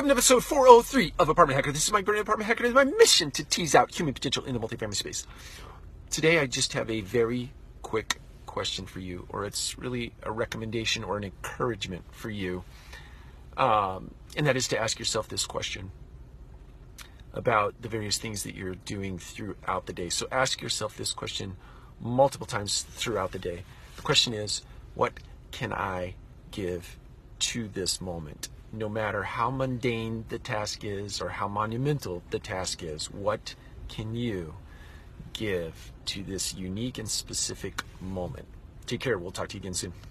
Welcome to episode 403 of Apartment Hacker. This is Mike Burnett, Apartment Hacker. It is my mission to tease out human potential in the multifamily space. Today, I just have a very quick question for you, or it's really a recommendation or an encouragement for you. Um, and that is to ask yourself this question about the various things that you're doing throughout the day. So ask yourself this question multiple times throughout the day. The question is, what can I give to this moment? No matter how mundane the task is or how monumental the task is, what can you give to this unique and specific moment? Take care. We'll talk to you again soon.